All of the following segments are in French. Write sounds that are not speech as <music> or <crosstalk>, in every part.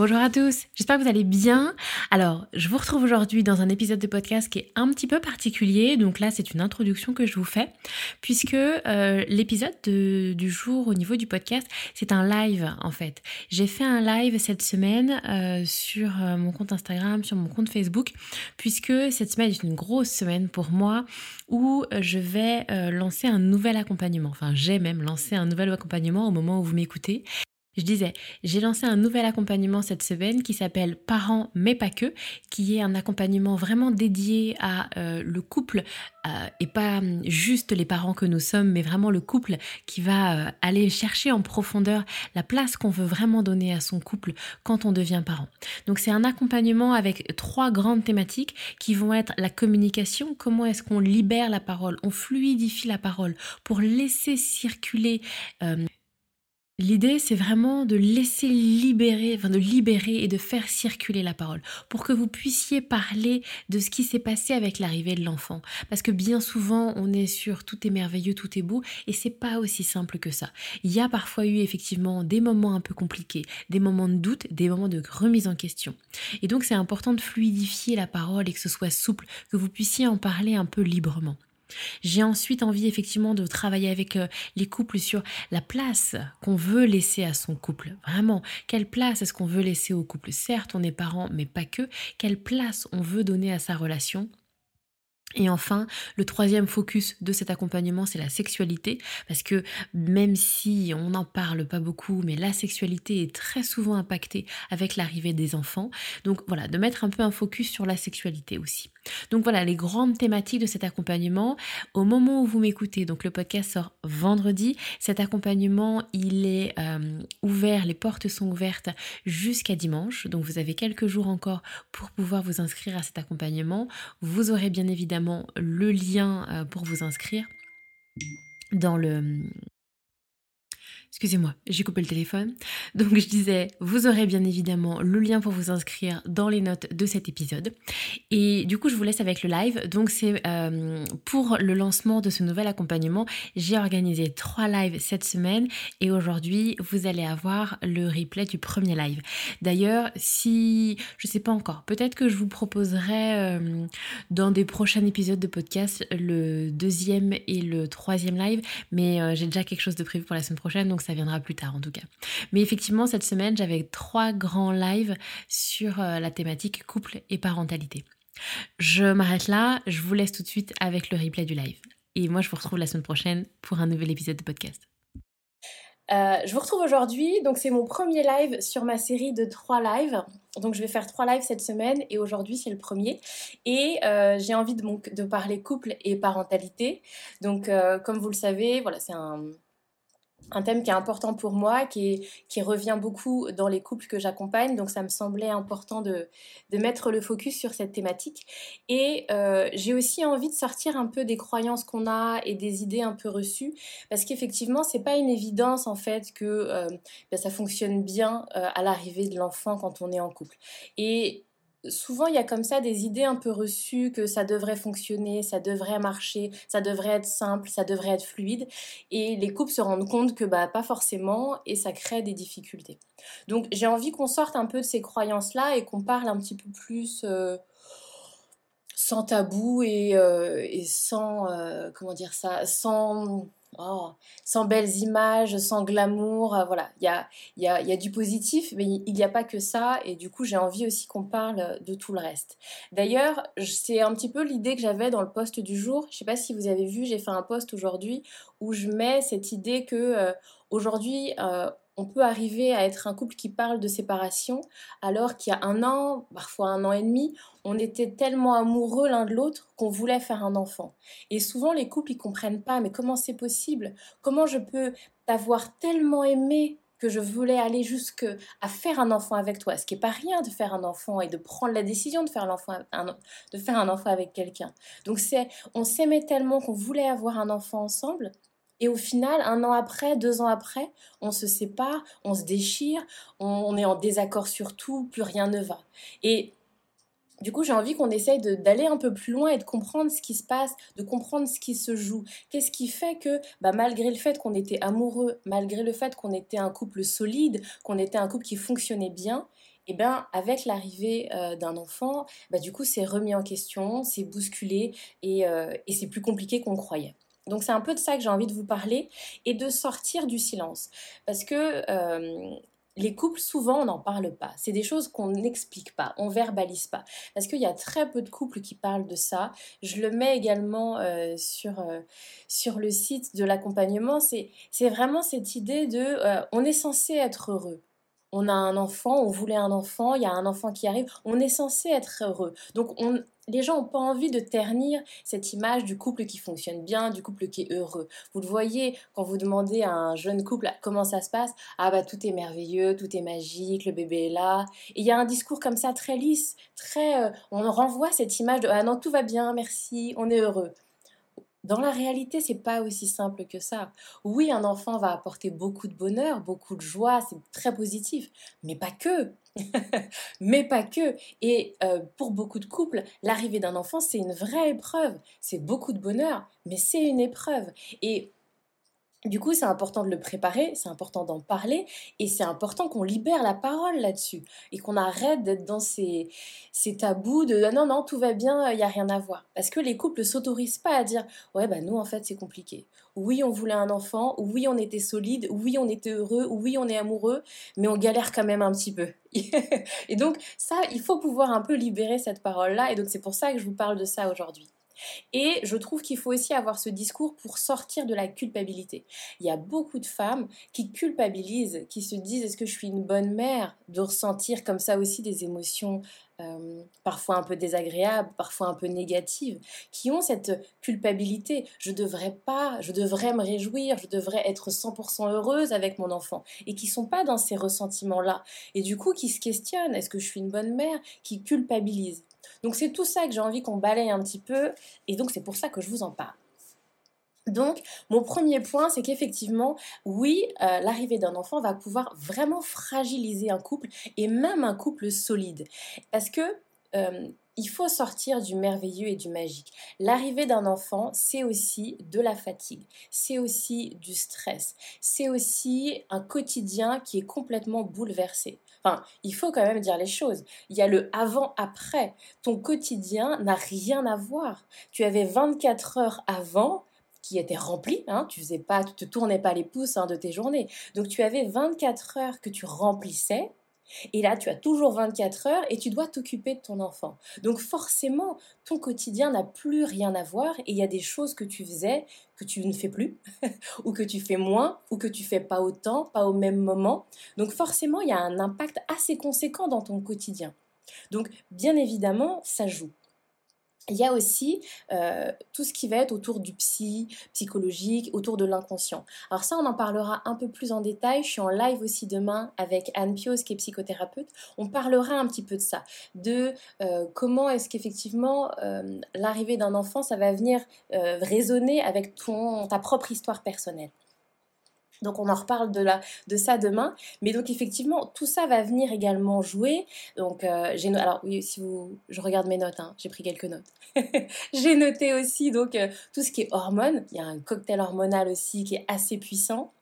Bonjour à tous, j'espère que vous allez bien. Alors, je vous retrouve aujourd'hui dans un épisode de podcast qui est un petit peu particulier. Donc là, c'est une introduction que je vous fais, puisque euh, l'épisode du jour au niveau du podcast, c'est un live en fait. J'ai fait un live cette semaine euh, sur euh, mon compte Instagram, sur mon compte Facebook, puisque cette semaine est une grosse semaine pour moi où je vais lancer un nouvel accompagnement. Enfin, j'ai même lancé un nouvel accompagnement au moment où vous m'écoutez. Je disais, j'ai lancé un nouvel accompagnement cette semaine qui s'appelle Parents mais pas que, qui est un accompagnement vraiment dédié à euh, le couple euh, et pas hum, juste les parents que nous sommes, mais vraiment le couple qui va euh, aller chercher en profondeur la place qu'on veut vraiment donner à son couple quand on devient parent. Donc c'est un accompagnement avec trois grandes thématiques qui vont être la communication, comment est-ce qu'on libère la parole, on fluidifie la parole pour laisser circuler L'idée, c'est vraiment de laisser libérer, enfin de libérer et de faire circuler la parole pour que vous puissiez parler de ce qui s'est passé avec l'arrivée de l'enfant. Parce que bien souvent, on est sur tout est merveilleux, tout est beau, et c'est pas aussi simple que ça. Il y a parfois eu effectivement des moments un peu compliqués, des moments de doute, des moments de remise en question. Et donc, c'est important de fluidifier la parole et que ce soit souple, que vous puissiez en parler un peu librement. J'ai ensuite envie effectivement de travailler avec euh, les couples sur la place qu'on veut laisser à son couple. Vraiment, quelle place est-ce qu'on veut laisser au couple? Certes, on est parents, mais pas que. Quelle place on veut donner à sa relation? Et enfin, le troisième focus de cet accompagnement, c'est la sexualité, parce que même si on n'en parle pas beaucoup, mais la sexualité est très souvent impactée avec l'arrivée des enfants. Donc voilà, de mettre un peu un focus sur la sexualité aussi. Donc voilà, les grandes thématiques de cet accompagnement. Au moment où vous m'écoutez, donc le podcast sort vendredi, cet accompagnement, il est euh, ouvert, les portes sont ouvertes jusqu'à dimanche. Donc vous avez quelques jours encore pour pouvoir vous inscrire à cet accompagnement. Vous aurez bien évidemment le lien euh, pour vous inscrire dans le, Excusez-moi, j'ai coupé le téléphone. Donc je disais, vous aurez bien évidemment le lien pour vous inscrire dans les notes de cet épisode. Et du coup, je vous laisse avec le live. Donc c'est euh, pour le lancement de ce nouvel accompagnement, j'ai organisé trois lives cette semaine et aujourd'hui, vous allez avoir le replay du premier live. D'ailleurs, si je sais pas encore, peut-être que je vous proposerai euh, dans des prochains épisodes de podcast le deuxième et le troisième live, mais euh, j'ai déjà quelque chose de prévu pour la semaine prochaine. Ça viendra plus tard en tout cas. Mais effectivement, cette semaine, j'avais trois grands lives sur euh, la thématique couple et parentalité. Je m'arrête là, je vous laisse tout de suite avec le replay du live. Et moi, je vous retrouve la semaine prochaine pour un nouvel épisode de podcast. Euh, je vous retrouve aujourd'hui, donc c'est mon premier live sur ma série de trois lives. Donc je vais faire trois lives cette semaine et aujourd'hui c'est le premier. Et euh, j'ai envie de, de, parler couple et parentalité. Donc comme vous le savez, voilà, c'est un, un thème qui est important pour moi, qui, revient beaucoup dans les couples que j'accompagne. Donc ça me semblait important de, mettre le focus sur cette thématique. Et euh, j'ai aussi envie de sortir un peu des croyances qu'on a et des idées un peu reçues, parce qu'effectivement, c'est pas une évidence en fait que euh, ben, ça fonctionne bien euh, à l'arrivée de l'enfant quand on est en couple. Souvent il y a comme ça des idées un peu reçues que ça devrait fonctionner, ça devrait marcher, ça devrait être simple, ça devrait être fluide et les couples se rendent compte que bah pas forcément et ça crée des difficultés. Donc j'ai envie qu'on sorte un peu de ces croyances là et qu'on parle un petit peu plus euh, sans tabou et, euh, sans euh, comment dire ça, sans Oh, sans belles images, sans glamour, euh, voilà, il y a, y, a, du positif, mais il n'y a pas que ça, et du coup j'ai envie aussi qu'on parle de tout le reste. D'ailleurs, c'est un petit peu l'idée que j'avais dans le post du jour, je ne sais pas si vous avez vu, j'ai fait un post aujourd'hui où je mets cette idée que euh, aujourd'hui euh, on peut arriver à être un couple qui parle de séparation alors qu'il y a un an, parfois un an et demi, on était tellement amoureux l'un de l'autre qu'on voulait faire un enfant. Et souvent les couples ils comprennent pas mais comment c'est possible? Comment je peux t'avoir tellement aimé que je voulais aller jusque à faire un enfant avec toi, ce qui n'est pas rien de faire un enfant et de prendre la décision de faire, l'enfant, de faire un enfant avec quelqu'un. Donc c'est, on s'aimait tellement qu'on voulait avoir un enfant ensemble, et au final, un an après, deux ans après, on se sépare, on se déchire, on, est en désaccord sur tout, plus rien ne va. Et du coup, j'ai envie qu'on essaye d'aller un peu plus loin et de comprendre ce qui se passe, de comprendre ce qui se joue. Qu'est-ce qui fait que, bah, malgré le fait qu'on était amoureux, malgré le fait qu'on était un couple solide, qu'on était un couple qui fonctionnait bien, et eh ben, avec l'arrivée euh, d'un enfant, bah, du coup, c'est remis en question, c'est bousculé et, euh, et c'est plus compliqué qu'on croyait. Donc c'est un peu de ça que j'ai envie de vous parler et de sortir du silence. Parce que euh, les couples, souvent, on n'en parle pas. C'est des choses qu'on n'explique pas, on verbalise pas. Parce qu'il y a très peu de couples qui parlent de ça. Je le mets également euh, sur, euh, sur le site de l'accompagnement. C'est vraiment cette idée de on est censé être heureux on a un enfant, on voulait un enfant, il y a un enfant qui arrive, on est censé être heureux. Donc on, les gens n'ont pas envie de ternir cette image du couple qui fonctionne bien, du couple qui est heureux. Vous le voyez quand vous demandez à un jeune couple comment ça se passe, ah bah tout est merveilleux, tout est magique, le bébé est là. Et il y a un discours comme ça très lisse, très, euh, on renvoie cette image de ah non tout va bien, merci, on est heureux. Dans la réalité, c'est pas aussi simple que ça. Oui, un enfant va apporter beaucoup de bonheur, beaucoup de joie, c'est très positif, mais pas que. <laughs> mais pas que. Et euh, pour beaucoup de couples, l'arrivée d'un enfant, c'est une vraie épreuve. C'est beaucoup de bonheur, mais c'est une épreuve. Et du coup, c'est important de le préparer, c'est important d'en parler, et c'est important qu'on libère la parole là-dessus, et qu'on arrête d'être dans ces, tabous de non, non, tout va bien, il n'y a rien à voir. Parce que les couples ne s'autorisent pas à dire ouais, bah nous, en fait, c'est compliqué. Oui, on voulait un enfant, oui, on était solide, oui, on était heureux, oui, on est amoureux, mais on galère quand même un petit peu. <laughs> et donc, ça, il faut pouvoir un peu libérer cette parole-là, et donc c'est pour ça que je vous parle de ça aujourd'hui. Et je trouve qu'il faut aussi avoir ce discours pour sortir de la culpabilité. Il y a beaucoup de femmes qui culpabilisent, qui se disent est-ce que je suis une bonne mère? De ressentir comme ça aussi des émotions euh, parfois un peu désagréables, parfois un peu négatives, qui ont cette culpabilité. Je devrais pas, je devrais me réjouir, je devrais être 100% heureuse avec mon enfant, et qui sont pas dans ces ressentiments-là. Et du coup, qui se questionnent, est-ce que je suis une bonne mère, qui culpabilisent. Donc c'est tout ça que j'ai envie qu'on balaye un petit peu, et donc c'est pour ça que je vous en parle. Donc, mon premier point, c'est qu'effectivement, oui, euh, l'arrivée d'un enfant va pouvoir vraiment fragiliser un couple et même un couple solide. Parce que euh, il faut sortir du merveilleux et du magique. L'arrivée d'un enfant, c'est aussi de la fatigue, c'est aussi du stress, c'est aussi un quotidien qui est complètement bouleversé. Enfin, il faut quand même dire les choses. Il y a le avant-après. Ton quotidien n'a rien à voir. Tu avais 24 heures avant qui étaient remplies, hein, tu faisais pas, tu te tournais pas les pouces hein, de tes journées. Donc tu avais 24 heures que tu remplissais et là, tu as toujours 24 heures et tu dois t'occuper de ton enfant. Donc forcément, ton quotidien n'a plus rien à voir et il y a des choses que tu faisais que tu ne fais plus, <laughs> ou que tu fais moins, ou que tu fais pas autant, pas au même moment. Donc forcément, il y a un impact assez conséquent dans ton quotidien. Donc bien évidemment, ça joue. Il y a aussi euh, tout ce qui va être autour du psy, psychologique, autour de l'inconscient. Alors ça, on en parlera un peu plus en détail. Je suis en live aussi demain avec Anne Pios, qui est psychothérapeute. On parlera un petit peu de ça, de euh, comment est-ce qu'effectivement euh, l'arrivée d'un enfant, ça va venir résonner avec ta propre histoire personnelle. Donc on en reparle de, de ça demain. Mais donc effectivement, tout ça va venir également jouer. Donc euh, j'ai alors oui, si vous, je regarde mes notes, hein, j'ai pris quelques notes. <laughs> j'ai noté aussi donc euh, tout ce qui est hormones. Il y a un cocktail hormonal aussi qui est assez puissant.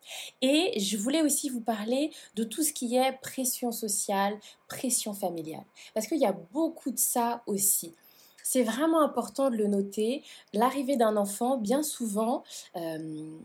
Et je voulais aussi vous parler de tout ce qui est pression sociale, pression familiale, parce qu'il y a beaucoup de ça aussi. C'est vraiment important de le noter. L'arrivée d'un enfant, bien souvent. Euh,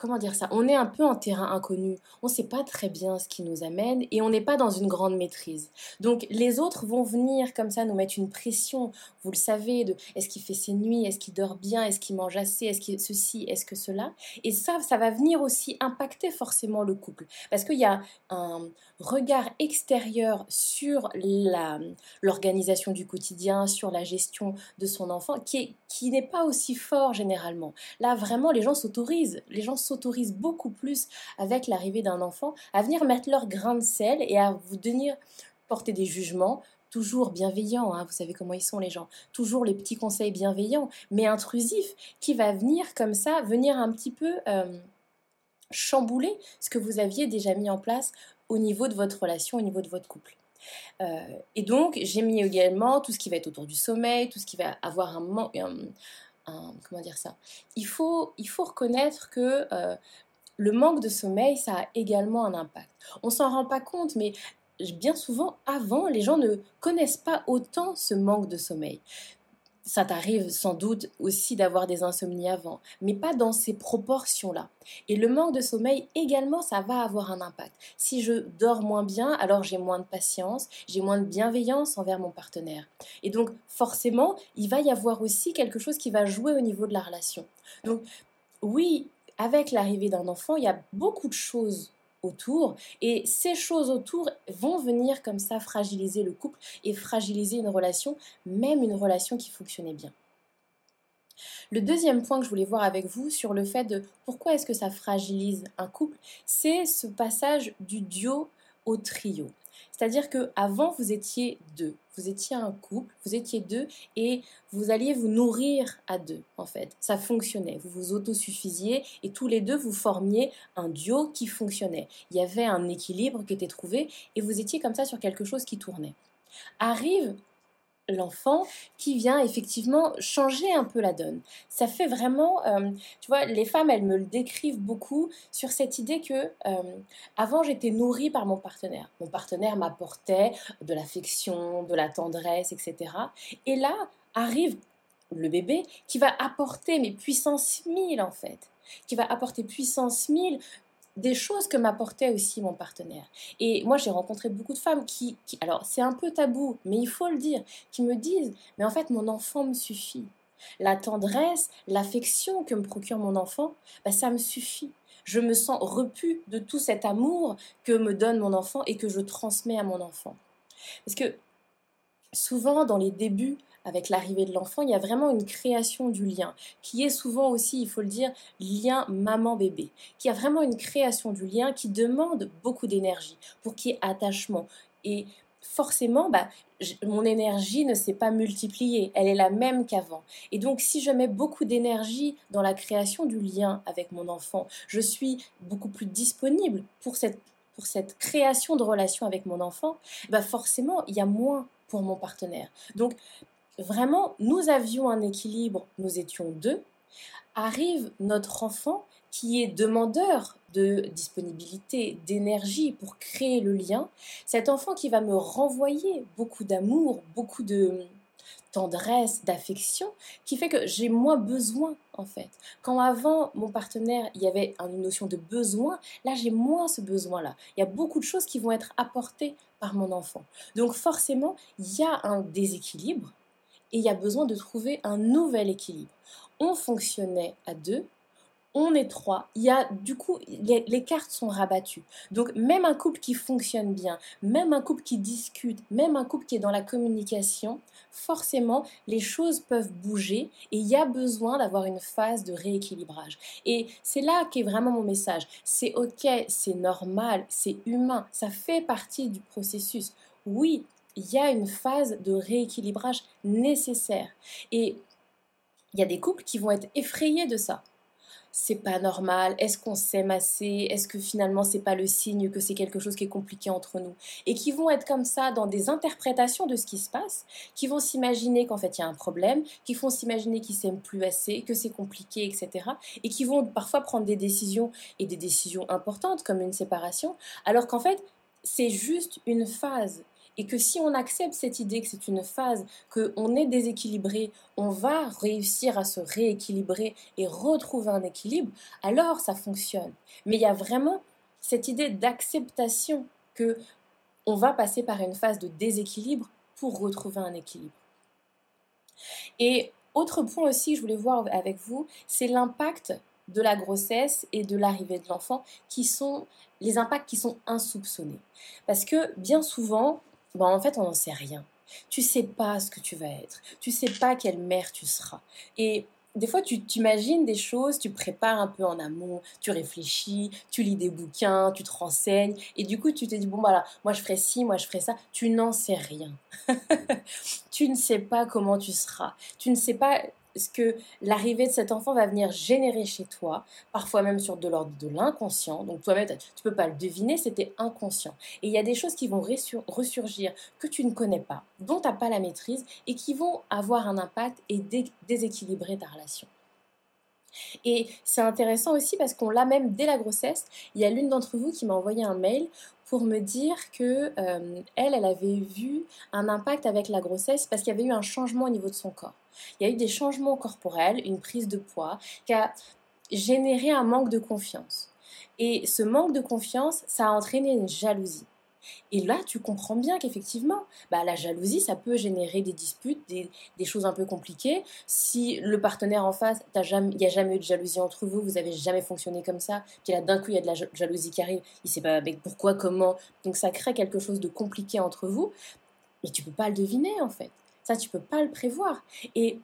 comment dire ça On est un peu en terrain inconnu. On ne sait pas très bien ce qui nous amène et on n'est pas dans une grande maîtrise. Donc les autres vont venir comme ça nous mettre une pression. Vous le savez, de est-ce qu'il fait ses nuits, est-ce qu'il dort bien, est-ce qu'il mange assez, est-ce qu'il ceci, est-ce que cela. Et ça, ça va venir aussi impacter forcément le couple parce qu'il y a un regard extérieur sur l'organisation du quotidien, sur la gestion de son enfant qui qui n'est pas aussi fort généralement. Là vraiment les gens s'autorisent, les gens s'autorisent beaucoup plus avec l'arrivée d'un enfant à venir mettre leur grain de sel et à vous venir porter des jugements toujours bienveillants, hein, vous savez comment ils sont les gens, toujours les petits conseils bienveillants, mais intrusifs, qui va venir comme ça, venir un petit peu euh, chambouler ce que vous aviez déjà mis en place au niveau de votre relation, au niveau de votre couple. Euh, et donc, j'ai mis également tout ce qui va être autour du sommeil, tout ce qui va avoir un, un, comment dire ça? Il faut, il faut reconnaître que euh, le manque de sommeil, ça a également un impact. On s'en rend pas compte, mais bien souvent, avant, les gens ne connaissent pas autant ce manque de sommeil ça t'arrive sans doute aussi d'avoir des insomnies avant, mais pas dans ces proportions-là. Et le manque de sommeil également, ça va avoir un impact. Si je dors moins bien, alors j'ai moins de patience, j'ai moins de bienveillance envers mon partenaire. Et donc forcément, il va y avoir aussi quelque chose qui va jouer au niveau de la relation. Donc oui, avec l'arrivée d'un enfant, il y a beaucoup de choses autour. Et ces choses autour vont venir comme ça fragiliser le couple et fragiliser une relation, même une relation qui fonctionnait bien. Le deuxième point que je voulais voir avec vous sur le fait de pourquoi est-ce que ça fragilise un couple, c'est ce passage du duo au trio. C'est-à-dire que avant vous étiez deux, vous étiez un couple, vous étiez deux et vous alliez vous nourrir à deux en fait. Ça fonctionnait, vous vous autosuffisiez et tous les deux vous formiez un duo qui fonctionnait. Il y avait un équilibre qui était trouvé et vous étiez comme ça sur quelque chose qui tournait. Arrive l'enfant qui vient effectivement changer un peu la donne. Ça fait vraiment, euh, tu vois, les femmes, elles me le décrivent beaucoup sur cette idée que euh, avant j'étais nourrie par mon partenaire. Mon partenaire m'apportait de l'affection, de la tendresse, etc. Et là arrive le bébé qui va apporter mes puissances mille en fait qui va apporter puissance mille des choses que m'apportait aussi mon partenaire. Et moi, j'ai rencontré beaucoup de femmes qui, alors c'est un peu tabou, mais il faut le dire, qui me disent, mais en fait, mon enfant me suffit. La tendresse, l'affection que me procure mon enfant, bah, ça me suffit. Je me sens repu de tout cet amour que me donne mon enfant et que je transmets à mon enfant. Parce que souvent, dans les débuts avec l'arrivée de l'enfant, il y a vraiment une création du lien, qui est souvent aussi, il faut le dire, lien maman-bébé, qui a vraiment une création du lien qui demande beaucoup d'énergie pour qu'il y ait attachement. Et forcément, bah, mon énergie ne s'est pas multipliée, elle est la même qu'avant. Et donc si je mets beaucoup d'énergie dans la création du lien avec mon enfant, je suis beaucoup plus disponible pour cette, pour cette création de relation avec mon enfant, bah forcément, il y a moins pour mon partenaire. Donc vraiment, nous avions un équilibre, nous étions deux. Arrive notre enfant qui est demandeur de disponibilité, d'énergie pour créer le lien. Cet enfant qui va me renvoyer beaucoup d'amour, beaucoup de tendresse, d'affection, qui fait que j'ai moins besoin en fait. Quand avant mon partenaire, il y avait une notion de besoin, là j'ai moins ce besoin-là. Il y a beaucoup de choses qui vont être apportées par mon enfant. Donc forcément, il y a un déséquilibre et il y a besoin de trouver un nouvel équilibre. On fonctionnait à deux, on est trois, il y a du coup les, cartes sont rabattues. Donc même un couple qui fonctionne bien, même un couple qui discute, même un couple qui est dans la communication, forcément les choses peuvent bouger et il y a besoin d'avoir une phase de rééquilibrage. Et c'est là qu'est vraiment mon message. C'est ok, c'est normal, c'est humain, ça fait partie du processus. Oui, il y a une phase de rééquilibrage nécessaire. Et il y a des couples qui vont être effrayés de ça. C'est pas normal, est-ce qu'on s'aime assez, est-ce que finalement c'est pas le signe que c'est quelque chose qui est compliqué entre nous? Et qui vont être comme ça dans des interprétations de ce qui se passe, qui vont s'imaginer qu'en fait il y a un problème, qui vont s'imaginer qu'ils s'aiment plus assez, que c'est compliqué, etc. Et qui vont parfois prendre des décisions et des décisions importantes comme une séparation, alors qu'en fait c'est juste une phase Et que si on accepte cette idée que c'est une phase, qu'on est déséquilibré, on va réussir à se rééquilibrer et retrouver un équilibre, alors ça fonctionne. Mais il y a vraiment cette idée d'acceptation que on va passer par une phase de déséquilibre pour retrouver un équilibre. Et autre point aussi je voulais voir avec vous, c'est l'impact de la grossesse et de l'arrivée de l'enfant qui sont les impacts qui sont insoupçonnés. Parce que bien souvent, ben en fait, on n'en sait rien. Tu sais pas ce que tu vas être. Tu sais pas quelle mère tu seras. Et des fois, tu t'imagines des choses, tu prépares un peu en amont, tu réfléchis, tu lis des bouquins, tu te renseignes, et du coup, tu te dis, bon, voilà, moi je ferai ci, moi je ferai ça. Tu n'en sais rien. <laughs> tu ne sais pas comment tu seras. Tu ne sais pas ce que l'arrivée de cet enfant va venir générer chez toi, parfois même sur de l'ordre de l'inconscient? Donc toi-même, tu ne peux pas le deviner, c'était inconscient. Et il y a des choses qui vont ressurgir que tu ne connais pas, dont tu n'as pas la maîtrise, et qui vont avoir un impact et déséquilibrer ta relation. Et c'est intéressant aussi parce qu'on l'a même dès la grossesse. Il y a l'une d'entre vous qui m'a envoyé un mail pour me dire que euh, elle, avait vu un impact avec la grossesse parce qu'il y avait eu un changement au niveau de son corps. Il y a eu des changements corporels, une prise de poids qui a généré un manque de confiance. Et ce manque de confiance, ça a entraîné une jalousie. Et là, tu comprends bien qu'effectivement, bah, la jalousie, ça peut générer des disputes, des, choses un peu compliquées. Si le partenaire en face, il n'y a jamais eu de jalousie entre vous, vous n'avez jamais fonctionné comme ça, puis là, d'un coup, il y a de la jalousie qui arrive, il ne sait pas avec pourquoi, comment? Donc, ça crée quelque chose de compliqué entre vous, mais tu peux pas le deviner, en fait. Ça, tu peux pas le prévoir. Et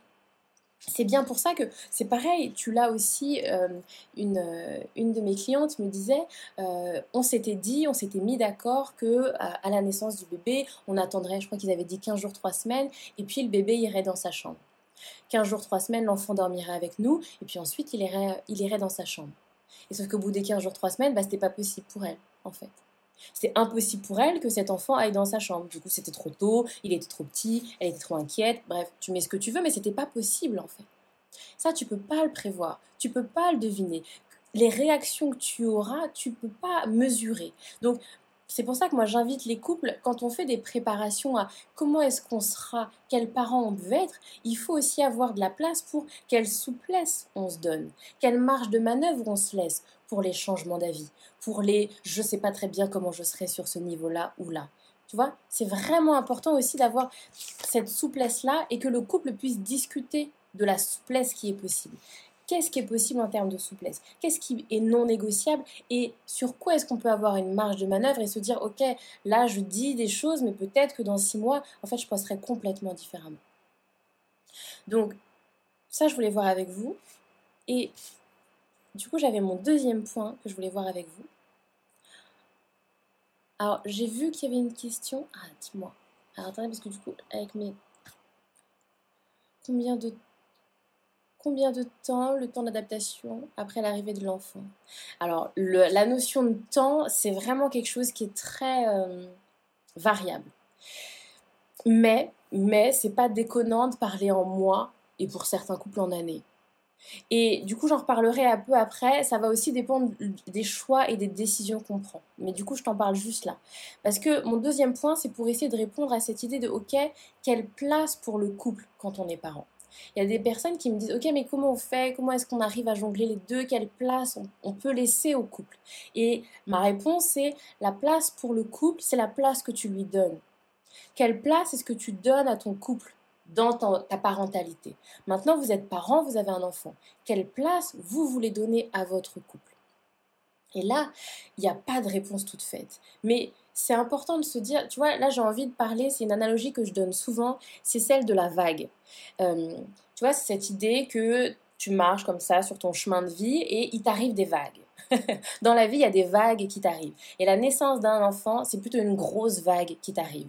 c'est bien pour ça que c'est pareil, tu l'as aussi, euh, une, euh, une de mes clientes me disait, euh, on s'était dit, on s'était mis d'accord que à, la naissance du bébé, on attendrait, je crois qu'ils avaient dit 15 jours, 3 semaines, et puis le bébé irait dans sa chambre. 15 jours, 3 semaines, l'enfant dormirait avec nous, et puis ensuite il irait, il irait dans sa chambre. Et sauf qu'au bout des 15 jours, 3 semaines, bah, c'était pas possible pour elle, en fait. C'est impossible pour elle que cet enfant aille dans sa chambre. Du coup, c'était trop tôt, il était trop petit, elle était trop inquiète. Bref, tu mets ce que tu veux, mais c'était pas possible en fait. Ça, tu peux pas le prévoir, tu peux pas le deviner. Les réactions que tu auras, tu peux pas mesurer. Donc, c'est pour ça que moi j'invite les couples, quand on fait des préparations à comment est-ce qu'on sera, quels parents on veut être, il faut aussi avoir de la place pour quelle souplesse on se donne, quelle marge de manœuvre on se laisse pour les changements d'avis, pour les je sais pas très bien comment je serai sur ce niveau-là ou là. Tu vois, c'est vraiment important aussi d'avoir cette souplesse-là et que le couple puisse discuter de la souplesse qui est possible. Qu'est-ce qui est possible en termes de souplesse? Qu'est-ce qui est non négociable? Et sur quoi est-ce qu'on peut avoir une marge de manœuvre et se dire, ok, là je dis des choses, mais peut-être que dans six mois, en fait, je penserai complètement différemment. Donc, ça, je voulais voir avec vous. Et du coup, j'avais mon deuxième point que je voulais voir avec vous. Alors, j'ai vu qu'il y avait une question. Ah, dis-moi. Alors, attendez, parce que du coup, avec mes. Combien de combien de temps le temps d'adaptation après l'arrivée de l'enfant? Alors, la notion de temps, c'est vraiment quelque chose qui est très euh, variable. Mais, mais c'est pas déconnant de parler en mois et pour certains couples en années. Et du coup, j'en reparlerai un peu après. Ça va aussi dépendre des choix et des décisions qu'on prend. Mais du coup, je t'en parle juste là. Parce que mon deuxième point, c'est pour essayer de répondre à cette idée de OK, quelle place pour le couple quand on est parent? Il y a des personnes qui me disent, ok, mais comment on fait? Comment est-ce qu'on arrive à jongler les deux? Quelle place on, peut laisser au couple? Et ma réponse, c'est la place pour le couple, c'est la place que tu lui donnes. Quelle place est-ce que tu donnes à ton couple dans ta parentalité? Maintenant, vous êtes parent, vous avez un enfant. Quelle place vous voulez donner à votre couple? Et là, il n'y a pas de réponse toute faite. Mais c'est important de se dire, tu vois, là j'ai envie de parler, c'est une analogie que je donne souvent, c'est celle de la vague. Euh, tu vois, c'est cette idée que tu marches comme ça sur ton chemin de vie et il t'arrive des vagues. <laughs> Dans la vie, il y a des vagues qui t'arrivent. Et la naissance d'un enfant, c'est plutôt une grosse vague qui t'arrive.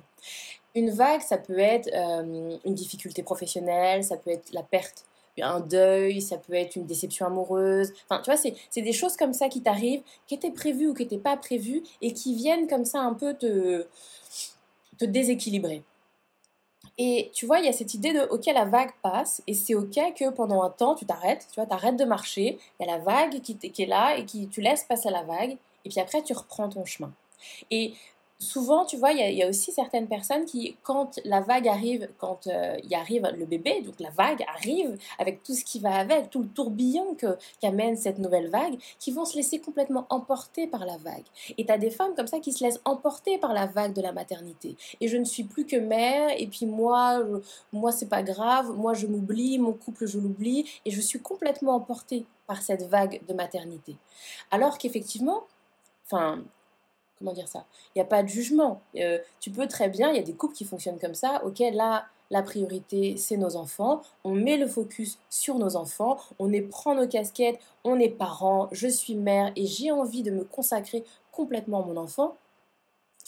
Une vague, ça peut être euh, une difficulté professionnelle, ça peut être la perte un deuil, ça peut être une déception amoureuse. Enfin, tu vois, c'est des choses comme ça qui t'arrivent, qui étaient prévues ou qui n'étaient pas prévues, et qui viennent comme ça un peu te, te déséquilibrer. Et tu vois, il y a cette idée de, ok, la vague passe, et c'est ok que pendant un temps, tu t'arrêtes, tu vois, t'arrêtes de marcher, il y a la vague qui, est là, et qui tu laisses passer la vague, et puis après, tu reprends ton chemin. Et souvent, tu vois, il y, a aussi certaines personnes qui, quand la vague arrive, quand euh, il arrive le bébé, donc la vague arrive avec tout ce qui va avec, tout le tourbillon qu'amène cette nouvelle vague, qui vont se laisser complètement emporter par la vague. Et tu as des femmes comme ça qui se laissent emporter par la vague de la maternité. Et je ne suis plus que mère, et puis moi, moi c'est pas grave, moi je m'oublie, mon couple je l'oublie, et je suis complètement emportée par cette vague de maternité. Alors qu'effectivement, enfin, comment dire ça? Il n'y a pas de jugement. Euh, tu peux très bien, il y a des couples qui fonctionnent comme ça. Ok, là, la priorité, c'est nos enfants. On met le focus sur nos enfants. On prend nos casquettes. On est parents. Je suis mère et j'ai envie de me consacrer complètement à mon enfant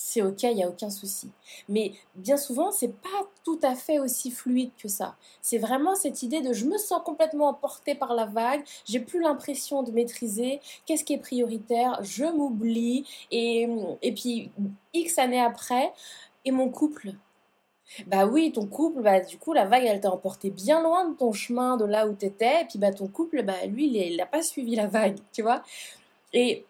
c'est ok, il n'y a aucun souci. Mais bien souvent, c'est pas tout à fait aussi fluide que ça. C'est vraiment cette idée de je me sens complètement emporté par la vague, j'ai plus l'impression de maîtriser, qu'est-ce qui est prioritaire, je m'oublie, et, et puis X années après, et mon couple, bah oui, ton couple, bah du coup, la vague, elle t'a emporté bien loin de ton chemin, de là où t'étais, et puis bah ton couple, bah lui, il n'a pas suivi la vague, tu vois. Et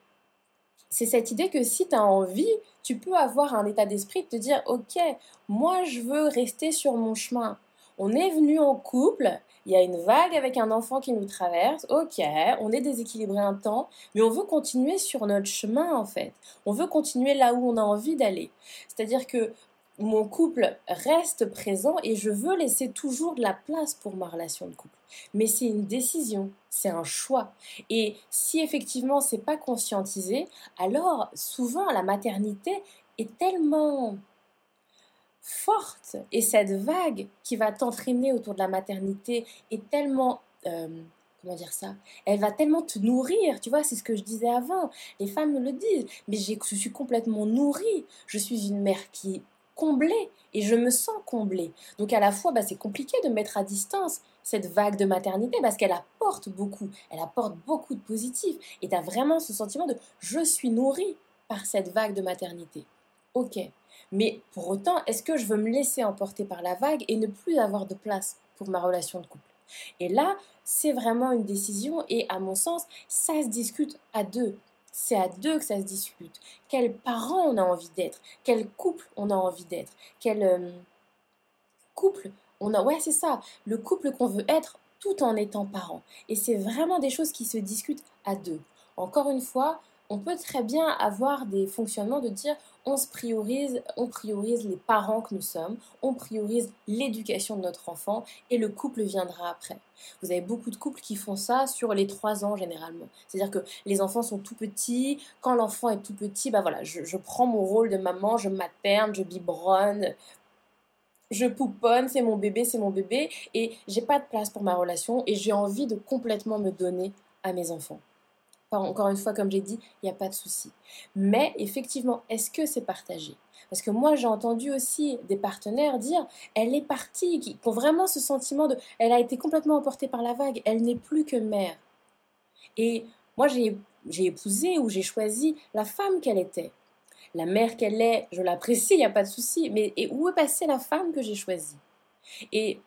c'est cette idée que si tu as envie, tu peux avoir un état d'esprit de te dire, ok, moi je veux rester sur mon chemin. On est venu en couple, il y a une vague avec un enfant qui nous traverse, ok, on est déséquilibré un temps, mais on veut continuer sur notre chemin en fait. On veut continuer là où on a envie d'aller. C'est-à-dire que mon couple reste présent et je veux laisser toujours de la place pour ma relation de couple. Mais c'est une décision, c'est un choix. Et si effectivement c'est pas conscientisé, alors souvent la maternité est tellement forte et cette vague qui va t'entraîner autour de la maternité est tellement euh, comment dire ça Elle va tellement te nourrir, tu vois, c'est ce que je disais avant. Les femmes me le disent, mais je suis complètement nourrie. Je suis une mère qui comblée et je me sens comblée. Donc à la fois, bah, c'est compliqué de mettre à distance cette vague de maternité parce qu'elle apporte beaucoup, elle apporte beaucoup de positif. Et tu as vraiment ce sentiment de je suis nourrie par cette vague de maternité. Ok, mais pour autant, est-ce que je veux me laisser emporter par la vague et ne plus avoir de place pour ma relation de couple? Et là, c'est vraiment une décision et à mon sens, ça se discute à deux c'est à deux que ça se discute. Quels parents on a envie d'être? Quel couple on a envie d'être? Quel euh, couple on a? Ouais, c'est ça. Le couple qu'on veut être tout en étant parent. Et c'est vraiment des choses qui se discutent à deux. Encore une fois, on peut très bien avoir des fonctionnements de dire on se priorise, on priorise les parents que nous sommes, on priorise l'éducation de notre enfant et le couple viendra après. Vous avez beaucoup de couples qui font ça sur les trois ans généralement. C'est-à-dire que les enfants sont tout petits, quand l'enfant est tout petit, bah voilà, je, je prends mon rôle de maman, je materne, je biberonne, je pouponne, c'est mon bébé, c'est mon bébé, et j'ai pas de place pour ma relation et j'ai envie de complètement me donner à mes enfants. Encore une fois, comme j'ai dit, il n'y a pas de souci. Mais effectivement, est-ce que c'est partagé? Parce que moi, j'ai entendu aussi des partenaires dire, elle est partie, qui ont vraiment ce sentiment de, elle a été complètement emportée par la vague, elle n'est plus que mère. Et moi, j'ai épousé ou j'ai choisi la femme qu'elle était. La mère qu'elle est, je l'apprécie, il n'y a pas de souci. Mais où est passée la femme que j'ai choisie? Et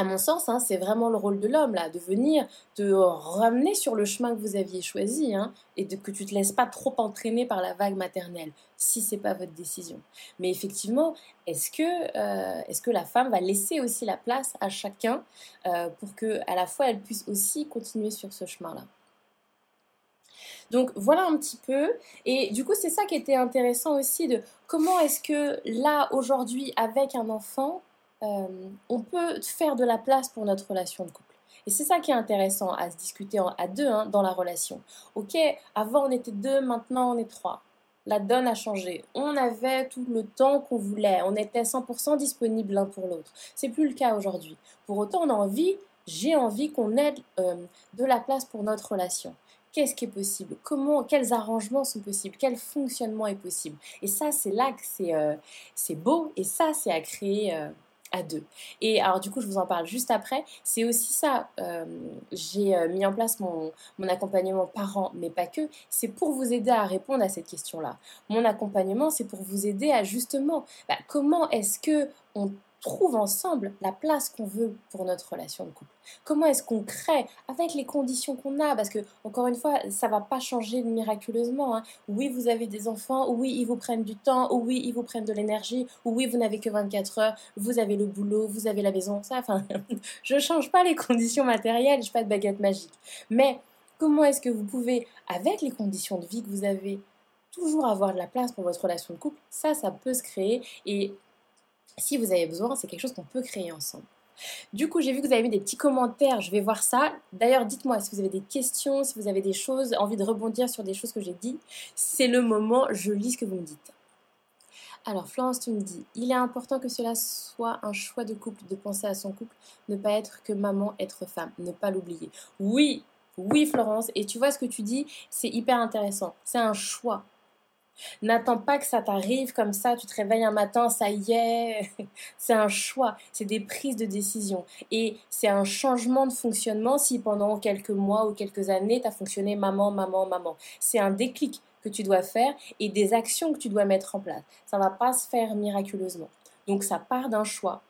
à mon sens, hein, c'est vraiment le rôle de l'homme, là, de venir te ramener sur le chemin que vous aviez choisi, hein, et que tu te laisses pas trop entraîner par la vague maternelle, si c'est pas votre décision. Mais effectivement, est-ce que, euh, la femme va laisser aussi la place à chacun euh, pour que, à la fois, elle puisse aussi continuer sur ce chemin-là? Donc voilà un petit peu. Et du coup, c'est ça qui était intéressant aussi de comment est-ce que là, aujourd'hui, avec un enfant, euh, on peut faire de la place pour notre relation de couple. Et c'est ça qui est intéressant à se discuter à deux hein, dans la relation. Ok, avant on était deux, maintenant on est trois. La donne a changé. On avait tout le temps qu'on voulait. On était 100% disponible l'un pour l'autre. C'est plus le cas aujourd'hui. Pour autant, on a envie, j'ai envie qu'on ait euh, de la place pour notre relation qu'est-ce qui est possible, comment, quels arrangements sont possibles, quel fonctionnement est possible? Et ça, c'est là que c'est euh, beau et ça, c'est à créer deux. Et alors du coup, je vous en parle juste après. C'est aussi ça, euh, j'ai euh, mis en place mon, mon accompagnement parent, mais pas que. C'est pour vous aider à répondre à cette question-là. Mon accompagnement, c'est pour vous aider à justement, bah, comment est-ce que on trouve ensemble la place qu'on veut pour notre relation de couple Comment est-ce qu'on crée avec les conditions qu'on a? Parce que, encore une fois, ça va pas changer miraculeusement. Hein. Oui, vous avez des enfants, oui, ils vous prennent du temps, oui, ils vous prennent de l'énergie, oui, vous n'avez que 24 heures, vous avez le boulot, vous avez la maison, ça, enfin, <laughs> je change pas les conditions matérielles, je pas de baguette magique. Mais comment est-ce que vous pouvez, avec les conditions de vie que vous avez, toujours avoir de la place pour votre relation de couple? Ça, ça peut se créer et si vous avez besoin, c'est quelque chose qu'on peut créer ensemble. Du coup, j'ai vu que vous avez mis des petits commentaires, je vais voir ça. D'ailleurs, dites-moi si vous avez des questions, si vous avez des choses, envie de rebondir sur des choses que j'ai dit. C'est le moment, je lis ce que vous me dites. Alors, Florence, tu me dis, il est important que cela soit un choix de couple, de penser à son couple, ne pas être que maman, être femme, ne pas l'oublier. Oui, oui, Florence, et tu vois ce que tu dis, c'est hyper intéressant. C'est un choix. N'attends pas que ça t'arrive comme ça, tu te réveilles un matin, ça y est. <laughs> c'est un choix, c'est des prises de décision. Et c'est un changement de fonctionnement si pendant quelques mois ou quelques années, tu as fonctionné maman, maman, maman. C'est un déclic que tu dois faire et des actions que tu dois mettre en place. Ça ne va pas se faire miraculeusement. Donc ça part d'un choix.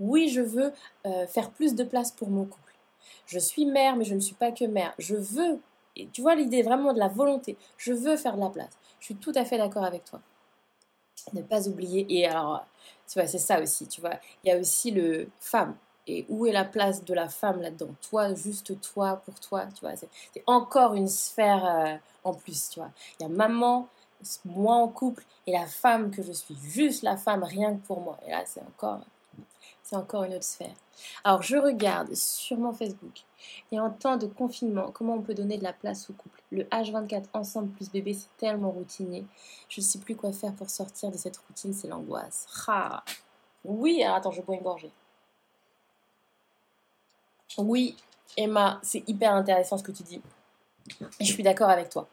Oui, je veux euh, faire plus de place pour mon couple. Je suis mère, mais je ne suis pas que mère. Je veux, et tu vois l'idée vraiment de la volonté, je veux faire de la place. Je suis tout à fait d'accord avec toi. Ne pas oublier. Et alors, tu vois, c'est ça aussi, tu vois. Il y a aussi le femme. Et où est la place de la femme là-dedans? Toi, juste toi, pour toi, tu vois. C'est encore une sphère euh, en plus, tu vois. Il y a maman, moi en couple, et la femme que je suis. Juste la femme, rien que pour moi. Et là, c'est encore c'est encore une autre sphère. Alors, je regarde sur mon Facebook. Et en temps de confinement, comment on peut donner de la place au couple? Le H24 ensemble plus bébé, c'est tellement routinier. Je ne sais plus quoi faire pour sortir de cette routine, c'est l'angoisse. Ah. Oui, alors attends, je bois une gorgée. Oui, Emma, c'est hyper intéressant ce que tu dis. Je suis d'accord avec toi.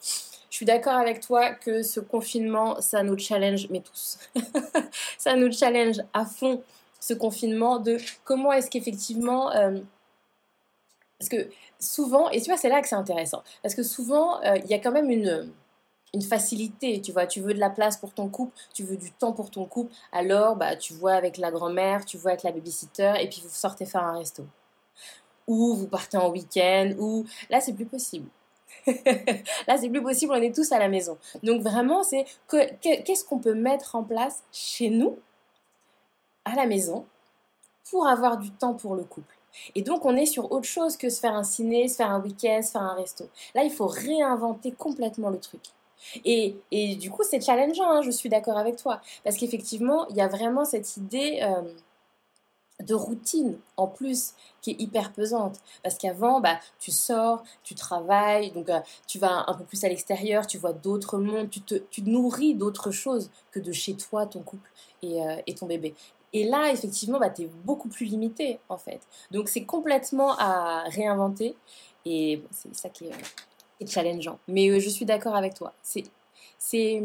Je suis d'accord avec toi que ce confinement, ça nous challenge, mais tous. <laughs> ça nous challenge à fond ce confinement, de comment est-ce qu'effectivement... Euh, parce que souvent, et tu vois, c'est là que c'est intéressant, parce que souvent, euh, il y a quand même une, facilité, tu vois, tu veux de la place pour ton couple, tu veux du temps pour ton couple, alors bah, tu vois avec la grand-mère, tu vois avec la babysitter, et puis vous sortez faire un resto. Ou vous partez en week-end, ou là, c'est plus possible. <laughs> là, c'est plus possible, on est tous à la maison. Donc vraiment, c'est qu'est-ce qu'on peut mettre en place chez nous à la maison pour avoir du temps pour le couple? Et donc, on est sur autre chose que se faire un ciné, se faire un week-end, se faire un resto. Là, il faut réinventer complètement le truc. Et, et du coup, c'est challengeant, hein, je suis d'accord avec toi. Parce qu'effectivement, il y a vraiment cette idée euh, de routine en plus qui est hyper pesante. Parce qu'avant, bah, tu sors, tu travailles, donc euh, tu vas un peu plus à l'extérieur, tu vois d'autres mondes, tu te, tu nourris d'autres choses que de chez toi, ton couple et, euh, et ton bébé. Et là, effectivement, bah, tu es beaucoup plus limité, en fait. Donc, c'est complètement à réinventer. Et c'est ça qui est, challengeant. Mais euh, je suis d'accord avec toi. C'est, c'est,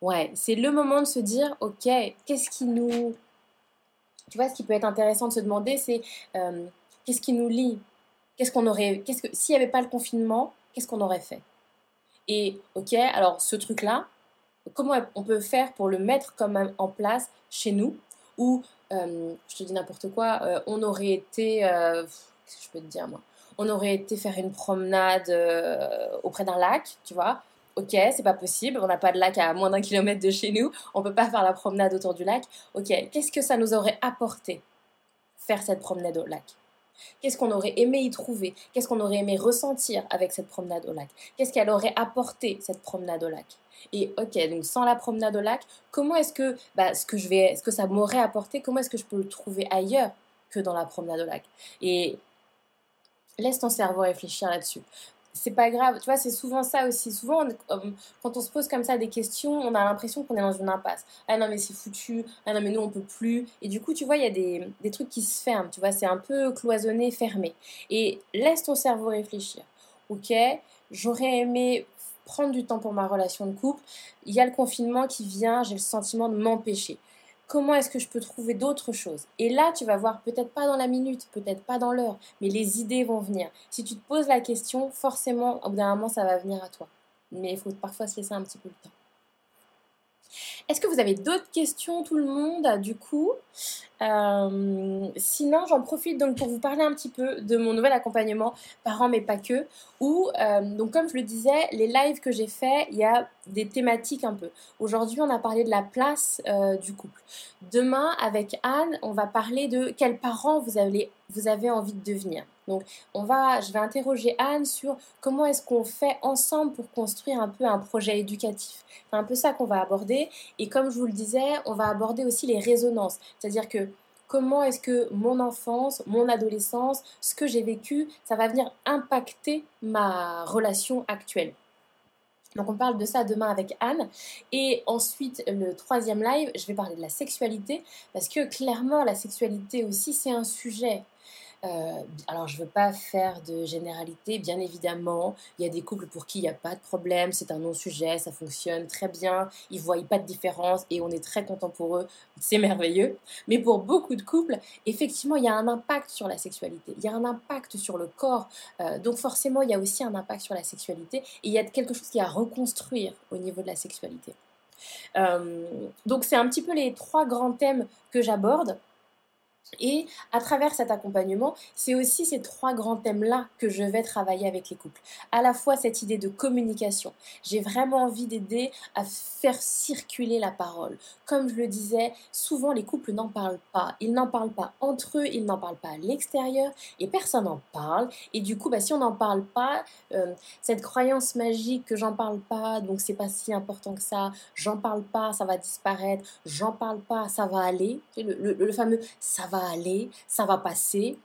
ouais, c'est le moment de se dire, OK, qu'est-ce qui nous... Tu vois, ce qui peut être intéressant de se demander, c'est euh, qu'est-ce qui nous lie? Qu'est-ce qu'on aurait... Qu'est-ce que, s'il n'y avait pas le confinement, qu'est-ce qu'on aurait fait? Et, OK, alors ce truc-là, comment on peut faire pour le mettre comme en place chez nous ou euh, je te dis n'importe quoi, euh, on aurait été, euh, qu'est-ce que je peux te dire moi? On aurait été faire une promenade auprès d'un lac, tu vois? Ok, c'est pas possible, on n'a pas de lac à moins d'un kilomètre de chez nous, on peut pas faire la promenade autour du lac. Ok, qu'est-ce que ça nous aurait apporté faire cette promenade au lac? Qu'est-ce qu'on aurait aimé y trouver? Qu'est-ce qu'on aurait aimé ressentir avec cette promenade au lac? Qu'est-ce qu'elle aurait apporté cette promenade au lac? Et ok, donc sans la promenade au lac, comment est-ce que bah, ce que je vais, ce que ça m'aurait apporté, comment est-ce que je peux le trouver ailleurs que dans la promenade au lac? Et laisse ton cerveau réfléchir là-dessus c'est pas grave. Tu vois, c'est souvent ça aussi. Souvent, quand on se pose comme ça des questions, on a l'impression qu'on est dans une impasse. Ah non, mais c'est foutu. Ah non, mais nous, on peut plus. Et du coup, tu vois, il y a des, des, trucs qui se ferment. Tu vois, c'est un peu cloisonné, fermé. Et laisse ton cerveau réfléchir. Ok, j'aurais aimé prendre du temps pour ma relation de couple. Il y a le confinement qui vient, j'ai le sentiment de m'empêcher comment est-ce que je peux trouver d'autres choses? Et là, tu vas voir, peut-être pas dans la minute, peut-être pas dans l'heure, mais les idées vont venir. Si tu te poses la question, forcément, au bout d'un moment, ça va venir à toi. Mais il faut parfois se laisser un petit peu de temps. Est-ce que vous avez d'autres questions, tout le monde, du coup? Euh, sinon, j'en profite donc pour vous parler un petit peu de mon nouvel accompagnement parents mais pas que. Où, euh, donc comme je le disais, les lives que j'ai fait, il y a des thématiques un peu. Aujourd'hui, on a parlé de la place euh, du couple. Demain, avec Anne, on va parler de quels parents vous avez, vous avez envie de devenir. Donc, on va, je vais interroger Anne sur comment est-ce qu'on fait ensemble pour construire un peu un projet éducatif. C'est un peu ça qu'on va aborder. Et comme je vous le disais, on va aborder aussi les résonances. C'est-à-dire que comment est-ce que mon enfance, mon adolescence, ce que j'ai vécu, ça va venir impacter ma relation actuelle. Donc on parle de ça demain avec Anne. Et ensuite, le troisième live, je vais parler de la sexualité, parce que clairement, la sexualité aussi, c'est un sujet. Euh, alors, je ne veux pas faire de généralité, bien évidemment. Il y a des couples pour qui il n'y a pas de problème, c'est un non-sujet, ça fonctionne très bien, ils ne voient pas de différence et on est très content pour eux, <laughs> c'est merveilleux. Mais pour beaucoup de couples, effectivement, il y a un impact sur la sexualité, il y a un impact sur le corps. Euh, donc, forcément, il y a aussi un impact sur la sexualité et il y a quelque chose qui est à reconstruire au niveau de la sexualité. Euh, donc, c'est un petit peu les trois grands thèmes que j'aborde. Et à travers cet accompagnement, c'est aussi ces trois grands thèmes-là que je vais travailler avec les couples. À la fois cette idée de communication. J'ai vraiment envie d'aider à faire circuler la parole. Comme je le disais, souvent les couples n'en parlent pas. Ils n'en parlent pas entre eux, ils n'en parlent pas à l'extérieur et personne n'en parle. Et du coup, bah, si on n'en parle pas, euh, cette croyance magique que j'en parle pas, donc c'est pas si important que ça, j'en parle pas, ça va disparaître, j'en parle pas, ça va aller. Le, le fameux ça va aller, ça va passer.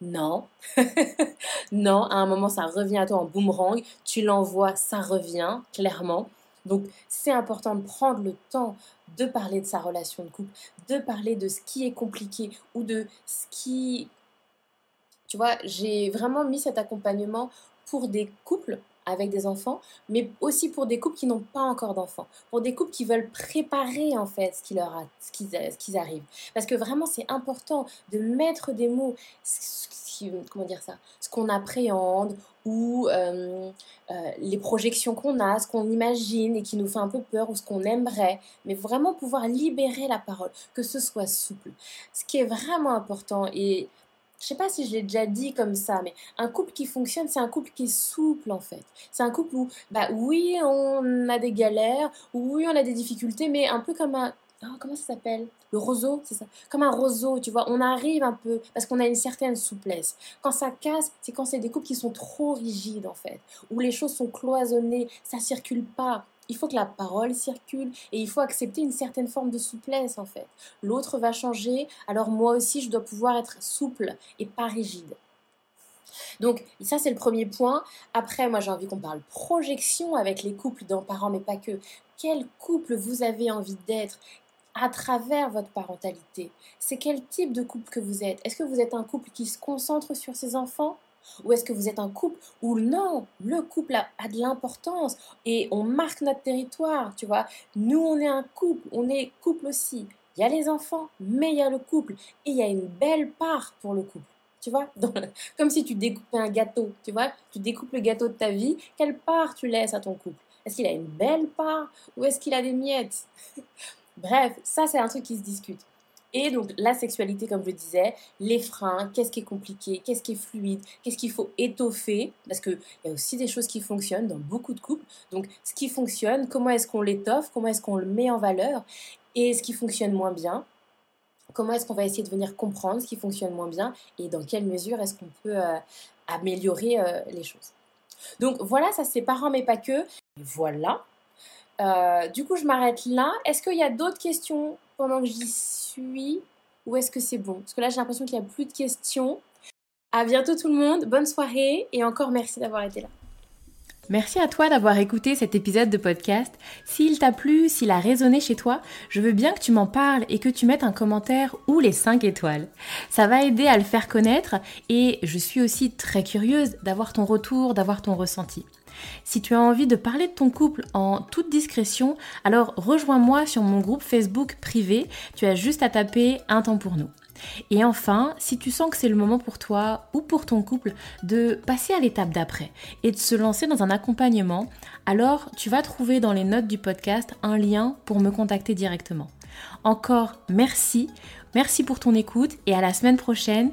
Non, <laughs> non, à un moment ça revient à toi en boomerang, tu l'envoies, ça revient, clairement. Donc c'est important de prendre le temps de parler de sa relation de couple, de parler de ce qui est compliqué ou de ce qui... Tu vois, j'ai vraiment mis cet accompagnement pour des couples avec des enfants, mais aussi pour des couples qui n'ont pas encore d'enfants, pour des couples qui veulent préparer en fait ce qui leur ce qui, ce arrive. Parce que vraiment c'est important de mettre des mots, comment dire ça, ce qu'on appréhende ou euh, euh, les projections qu'on a, ce qu'on imagine et qui nous fait un peu peur ou ce qu'on aimerait, mais vraiment pouvoir libérer la parole, que ce soit souple. Ce qui est vraiment important et je sais pas si je l'ai déjà dit comme ça, mais un couple qui fonctionne, c'est un couple qui est souple en fait. C'est un couple où, bah oui, on a des galères, oui, on a des difficultés, mais un peu comme un, oh, comment ça s'appelle? Le roseau, c'est ça? Comme un roseau, tu vois. On arrive un peu parce qu'on a une certaine souplesse. Quand ça casse, c'est quand c'est des couples qui sont trop rigides en fait, où les choses sont cloisonnées, ça circule pas il faut que la parole circule et il faut accepter une certaine forme de souplesse en fait. L'autre va changer, alors moi aussi je dois pouvoir être souple et pas rigide. Donc ça c'est le premier point. Après moi j'ai envie qu'on parle projection avec les couples dans parents mais pas que. Quel couple vous avez envie d'être à travers votre parentalité? C'est quel type de couple que vous êtes? Est-ce que vous êtes un couple qui se concentre sur ses enfants? Ou est-ce que vous êtes un couple où non, le couple a, de l'importance et on marque notre territoire, tu vois. Nous, on est un couple, on est couple aussi. Il y a les enfants, mais il y a le couple. Et il y a une belle part pour le couple. Tu vois, <laughs> comme si tu découpais un gâteau, tu vois, tu découpes le gâteau de ta vie, quelle part tu laisses à ton couple? Est-ce qu'il a une belle part ou est-ce qu'il a des miettes? <laughs> Bref, ça c'est un truc qui se discute. Et donc la sexualité, comme je disais, les freins, qu'est-ce qui est compliqué, qu'est-ce qui est fluide, qu'est-ce qu'il faut étoffer, parce qu'il y a aussi des choses qui fonctionnent dans beaucoup de couples. Donc ce qui fonctionne, comment est-ce qu'on l'étoffe, comment est-ce qu'on le met en valeur, et ce qui fonctionne moins bien, comment est-ce qu'on va essayer de venir comprendre ce qui fonctionne moins bien, et dans quelle mesure est-ce qu'on peut euh, améliorer euh, les choses. Donc voilà, ça c'est parents mais pas que. Voilà. Euh, du coup, je m'arrête là. Est-ce qu'il y a d'autres questions pendant que j'y suis ou est-ce que c'est bon? Parce que là, j'ai l'impression qu'il n'y a plus de questions. À bientôt tout le monde, bonne soirée et encore merci d'avoir été là. Merci à toi d'avoir écouté cet épisode de podcast. S'il t'a plu, s'il a résonné chez toi, je veux bien que tu m'en parles et que tu mettes un commentaire ou les 5 étoiles. Ça va aider à le faire connaître et je suis aussi très curieuse d'avoir ton retour, d'avoir ton ressenti. Si tu as envie de parler de ton couple en toute discrétion, alors rejoins-moi sur mon groupe Facebook privé. Tu as juste à taper un temps pour nous. Et enfin, si tu sens que c'est le moment pour toi ou pour ton couple de passer à l'étape d'après et de se lancer dans un accompagnement, alors tu vas trouver dans les notes du podcast un lien pour me contacter directement. Encore merci, merci pour ton écoute et à la semaine prochaine.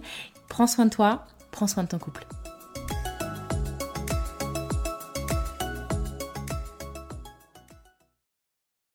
Prends soin de toi, prends soin de ton couple.